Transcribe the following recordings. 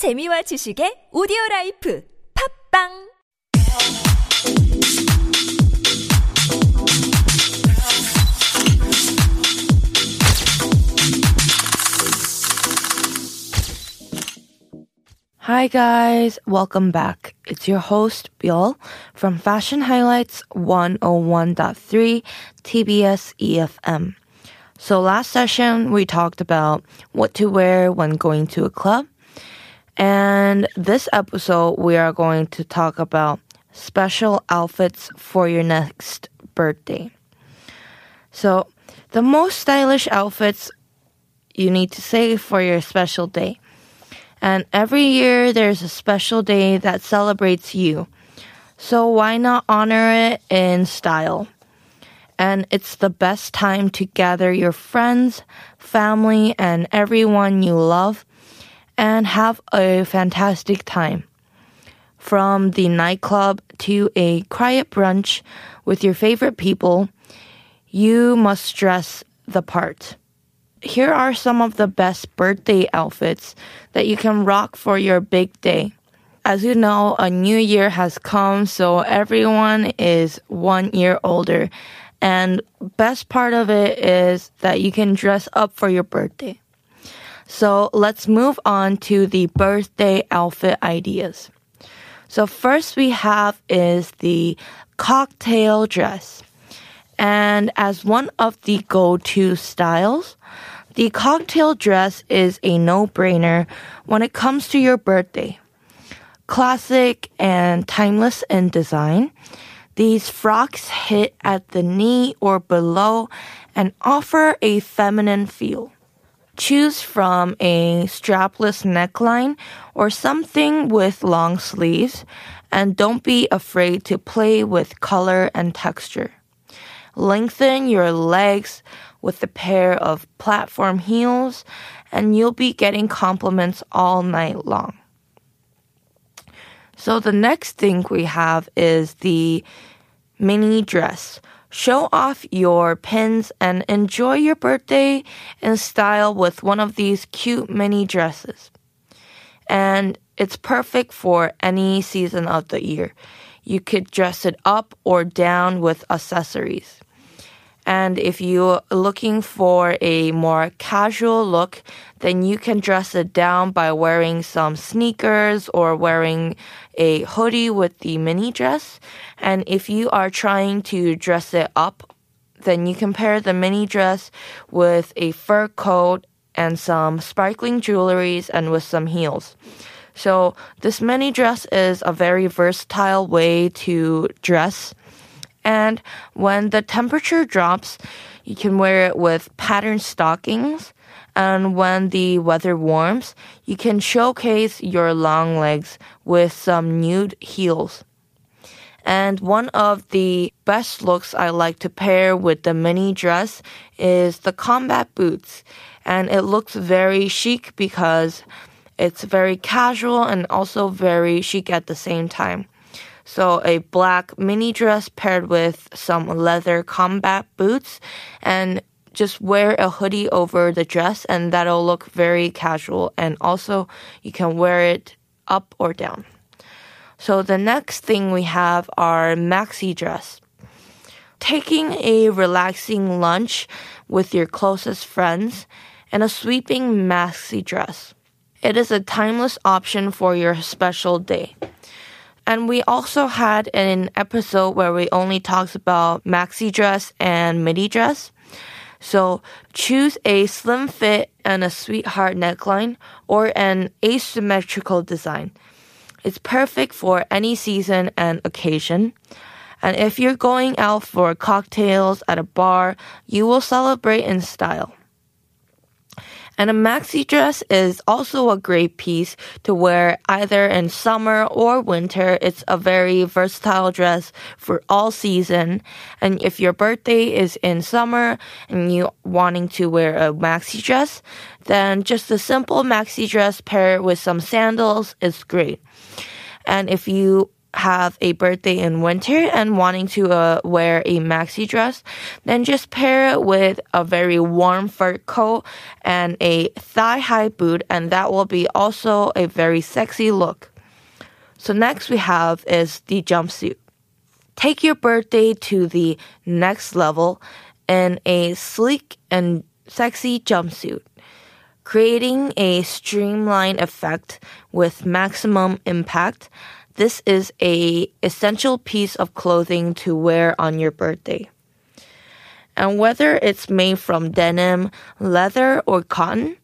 재미와 지식의 오디오 라이프 팝빵 Hi guys, welcome back. It's your host Bill from Fashion Highlights 101.3 TBS EFM. So last session we talked about what to wear when going to a club. and this episode we are going to talk about special outfits for your next birthday. So the most stylish outfits you need to save for your special day. And every year there's a special day that celebrates you. So why not honor it in style? And it's the best time to gather your friends, family, and everyone you love and have a fantastic time. From the nightclub to a quiet brunch with your favorite people, you must dress the part here are some of the best birthday outfits that you can rock for your big day. As you know, a new year has come, so everyone is one year older. And best part of it is that you can dress up for your birthday. So let's move on to the birthday outfit ideas. So first we have is the cocktail dress. And as one of the go-to styles, the cocktail dress is a no-brainer when it comes to your birthday. Classic and timeless in design, these frocks hit at the knee or below and offer a feminine feel. Choose from a strapless neckline or something with long sleeves and don't be afraid to play with color and texture. Lengthen your legs with a pair of platform heels, and you'll be getting compliments all night long. So the next thing we have is the mini dress. Show off your pins and enjoy your birthday in style with one of these cute mini dresses. And it's perfect for any season of the year. You could dress it up or down with accessories. And if you're looking for a more casual look, then you can dress it down by wearing some sneakers or wearing a hoodie with the mini dress. And if you are trying to dress it up, then you can pair the mini dress with a fur coat and some sparkling jewelries and with some heels. So this mini dress is a very versatile way to dress and when the temperature drops, you can wear it with patterned stockings. And when the weather warms, you can showcase your long legs with some nude heels. And one of the best looks I like to pair with the mini dress is the combat boots. And it looks very chic because it's very casual and also very chic at the same time. So a black mini dress paired with some leather combat boots and just wear a hoodie over the dress and that'll look very casual and also you can wear it up or down. So the next thing we have are maxi dress. Taking a relaxing lunch with your closest friends and a sweeping maxi dress. It is a timeless option for your special day. And we also had an episode where we only talked about maxi dress and midi dress. So choose a slim fit and a sweetheart neckline or an asymmetrical design. It's perfect for any season and occasion. And if you're going out for cocktails at a bar, you will celebrate in style. And a maxi dress is also a great piece to wear either in summer or winter. It's a very versatile dress for all season. And if your birthday is in summer and you wanting to wear a maxi dress, then just a simple maxi dress paired with some sandals is great. And if you have a birthday in winter and wanting to uh, wear a maxi dress, then just pair it with a very warm fur coat and a thigh high boot, and that will be also a very sexy look. So, next we have is the jumpsuit. Take your birthday to the next level in a sleek and sexy jumpsuit creating a streamlined effect with maximum impact. This is a essential piece of clothing to wear on your birthday. And whether it's made from denim, leather, or cotton,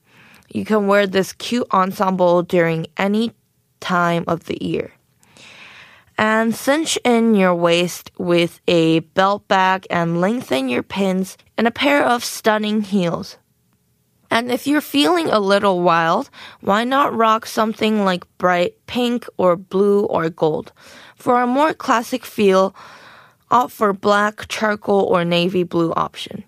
you can wear this cute ensemble during any time of the year. And cinch in your waist with a belt bag and lengthen your pins in a pair of stunning heels. And if you're feeling a little wild, why not rock something like bright pink or blue or gold? For a more classic feel, opt for black, charcoal, or navy blue option.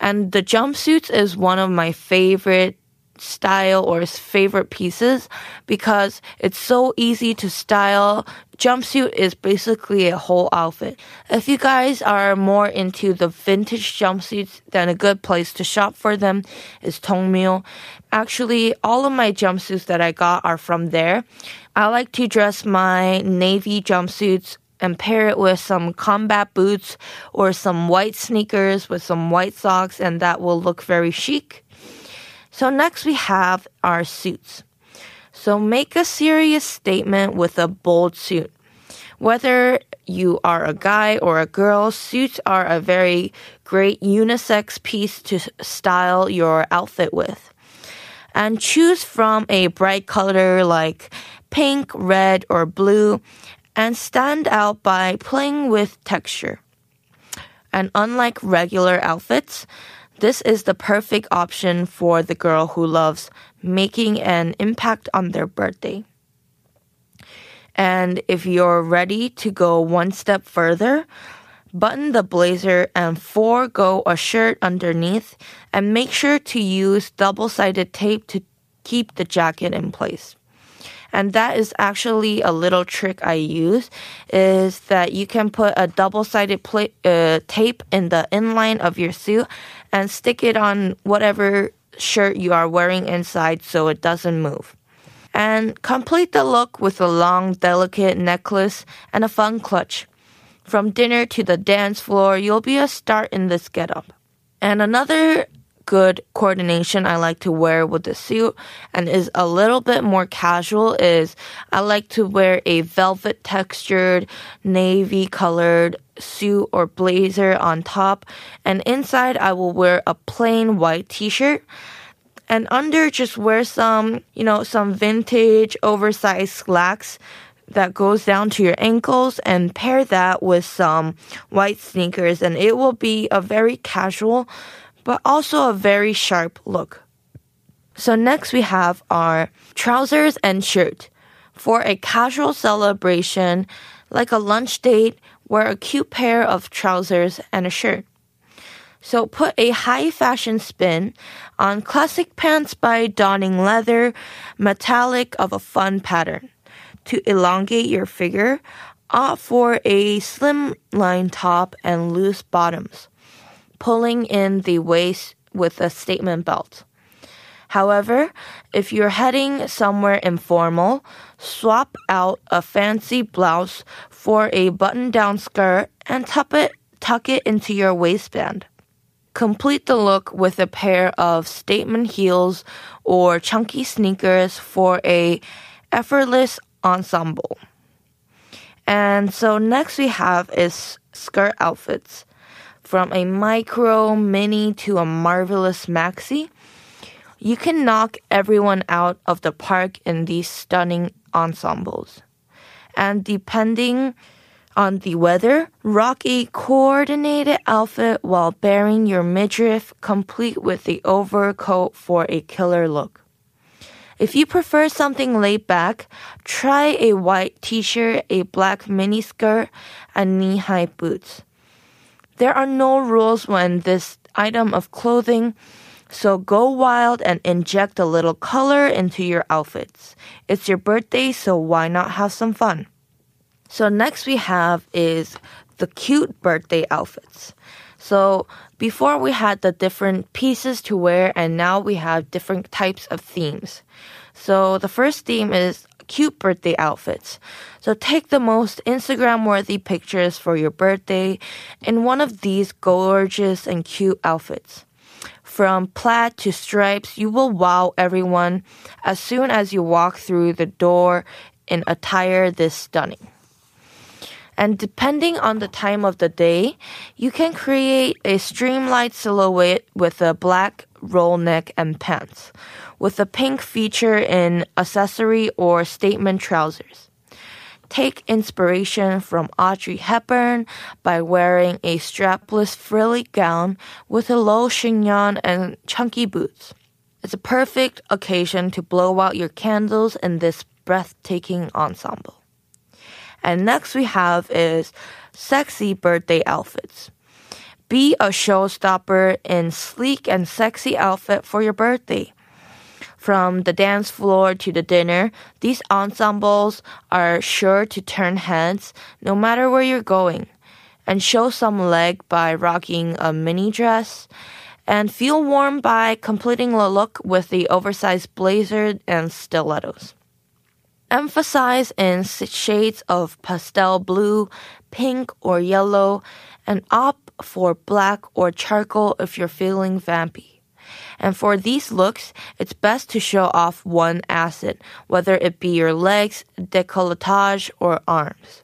And the jumpsuits is one of my favorite style or his favorite pieces because it's so easy to style. Jumpsuit is basically a whole outfit. If you guys are more into the vintage jumpsuits, then a good place to shop for them is Tongmyo. Actually, all of my jumpsuits that I got are from there. I like to dress my navy jumpsuits and pair it with some combat boots or some white sneakers with some white socks, and that will look very chic. So next we have our suits. So make a serious statement with a bold suit. Whether you are a guy or a girl, suits are a very great unisex piece to style your outfit with. And choose from a bright color like pink, red, or blue, and stand out by playing with texture. And unlike regular outfits, this is the perfect option for the girl who loves making an impact on their birthday. And if you're ready to go one step further, button the blazer and forego a shirt underneath and make sure to use double sided tape to keep the jacket in place and that is actually a little trick I use is that you can put a double-sided pla- uh, tape in the inline of your suit and stick it on whatever shirt you are wearing inside so it doesn't move. And complete the look with a long, delicate necklace and a fun clutch. From dinner to the dance floor, you'll be a star in this getup. And another good coordination I like to wear with the suit. And is a little bit more casual is I like to wear a velvet textured navy colored suit or blazer on top. And inside I will wear a plain white t-shirt. And under just wear some, you know, some vintage oversized slacks that goes down to your ankles and pair that with some white sneakers. And it will be a very casual but also a very sharp look. So next we have our trousers and shirt. For a casual celebration, like a lunch date, wear a cute pair of trousers and a shirt. So put a high fashion spin on classic pants by Donning Leather, metallic of a fun pattern. To elongate your figure, opt for a slim line top and loose bottoms pulling in the waist with a statement belt. However, if you're heading somewhere informal, swap out a fancy blouse for a button down skirt and tuck it, tuck it into your waistband. Complete the look with a pair of statement heels or chunky sneakers for a effortless ensemble. And so next we have is skirt outfits from a micro, mini to a marvelous maxi, you can knock everyone out of the park in these stunning ensembles. And depending on the weather, rock a coordinated outfit while bearing your midriff complete with the overcoat for a killer look. If you prefer something laid back, try a white t-shirt, a black mini skirt, and knee-high boots. There are no rules when this item of clothing, so go wild and inject a little color into your outfits. It's your birthday, so why not have some fun? So next we have is the cute birthday outfits. So before we had the different pieces to wear and now we have different types of themes. So the first theme is cute birthday outfits. So take the most Instagram worthy pictures for your birthday in one of these gorgeous and cute outfits. From plaid to stripes, you will wow everyone as soon as you walk through the door in attire this stunning. And depending on the time of the day, you can create a streamlined silhouette with a black roll neck and pants, with a pink feature in accessory or statement trousers. Take inspiration from Audrey Hepburn by wearing a strapless frilly gown with a low chignon and chunky boots. It's a perfect occasion to blow out your candles in this breathtaking ensemble. And next we have is sexy birthday outfits. Be a showstopper in sleek and sexy outfit for your birthday. From the dance floor to the dinner, these ensembles are sure to turn heads no matter where you're going. And show some leg by rocking a mini dress. And feel warm by completing the look with the oversized blazer and stilettos. Emphasize in shades of pastel blue, pink, or yellow, and opt for black or charcoal if you're feeling vampy. And for these looks, it's best to show off one asset, whether it be your legs, decolletage, or arms.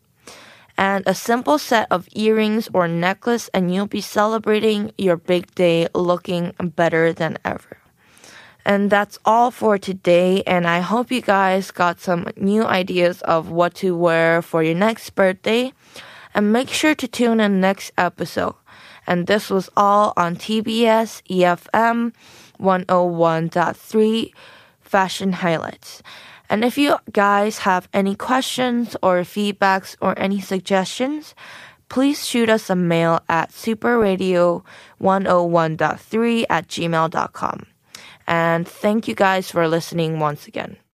And a simple set of earrings or necklace, and you'll be celebrating your big day looking better than ever. And that's all for today. And I hope you guys got some new ideas of what to wear for your next birthday. And make sure to tune in next episode. And this was all on TBS EFM 101.3 Fashion Highlights. And if you guys have any questions or feedbacks or any suggestions, please shoot us a mail at superradio101.3 at gmail.com. And thank you guys for listening once again.